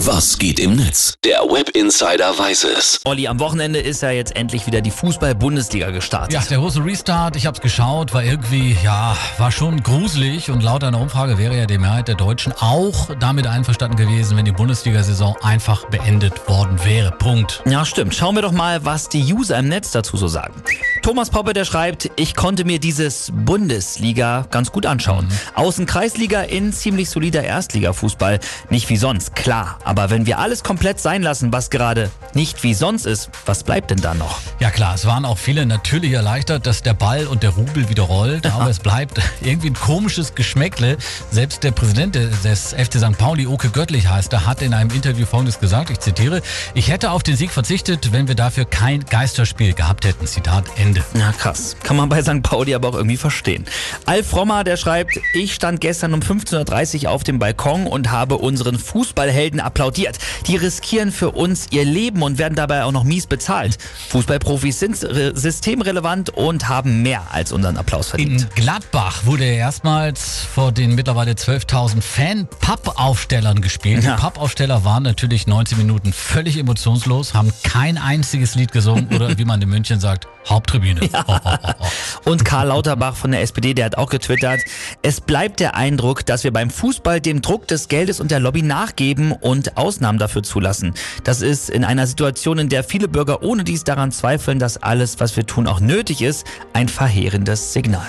Was geht im Netz? Der Web Insider weiß es. Olli, am Wochenende ist ja jetzt endlich wieder die Fußball-Bundesliga gestartet. Ja, der große Restart, ich hab's geschaut, war irgendwie, ja, war schon gruselig und laut einer Umfrage wäre ja die Mehrheit der Deutschen auch damit einverstanden gewesen, wenn die Bundesliga-Saison einfach beendet worden wäre. Punkt. Ja, stimmt. Schauen wir doch mal, was die User im Netz dazu so sagen. Thomas Poppe, der schreibt, ich konnte mir dieses Bundesliga ganz gut anschauen. Außen Kreisliga in ziemlich solider Erstliga-Fußball. Nicht wie sonst, klar. Aber wenn wir alles komplett sein lassen, was gerade nicht wie sonst ist, was bleibt denn da noch? Ja klar, es waren auch viele natürlich erleichtert, dass der Ball und der Rubel wieder rollt, aber es bleibt irgendwie ein komisches Geschmäckle. Selbst der Präsident des FC St. Pauli, Oke Göttlich heißt er, hat in einem Interview folgendes gesagt, ich zitiere, ich hätte auf den Sieg verzichtet, wenn wir dafür kein Geisterspiel gehabt hätten. Zitat Ende. Ja, krass. Kann man bei St. Pauli aber auch irgendwie verstehen. Alf Rommer, der schreibt, ich stand gestern um 15.30 Uhr auf dem Balkon und habe unseren Fußballhelden applaudiert. Die riskieren für uns ihr Leben und werden dabei auch noch mies bezahlt. Fußballprofis sind systemrelevant und haben mehr als unseren Applaus verdient. In Gladbach wurde erstmals vor den mittlerweile 12.000 Fan-Pappaufstellern gespielt. Ja. Die Pappaufsteller waren natürlich 19 Minuten völlig emotionslos, haben kein einziges Lied gesungen oder wie man in München sagt, Haupttribüne. Ja. Und Karl Lauterbach von der SPD, der hat auch getwittert, es bleibt der Eindruck, dass wir beim Fußball dem Druck des Geldes und der Lobby nachgeben und Ausnahmen dafür zulassen. Das ist in einer Situation, in der viele Bürger ohne dies daran zweifeln, dass alles, was wir tun, auch nötig ist, ein verheerendes Signal.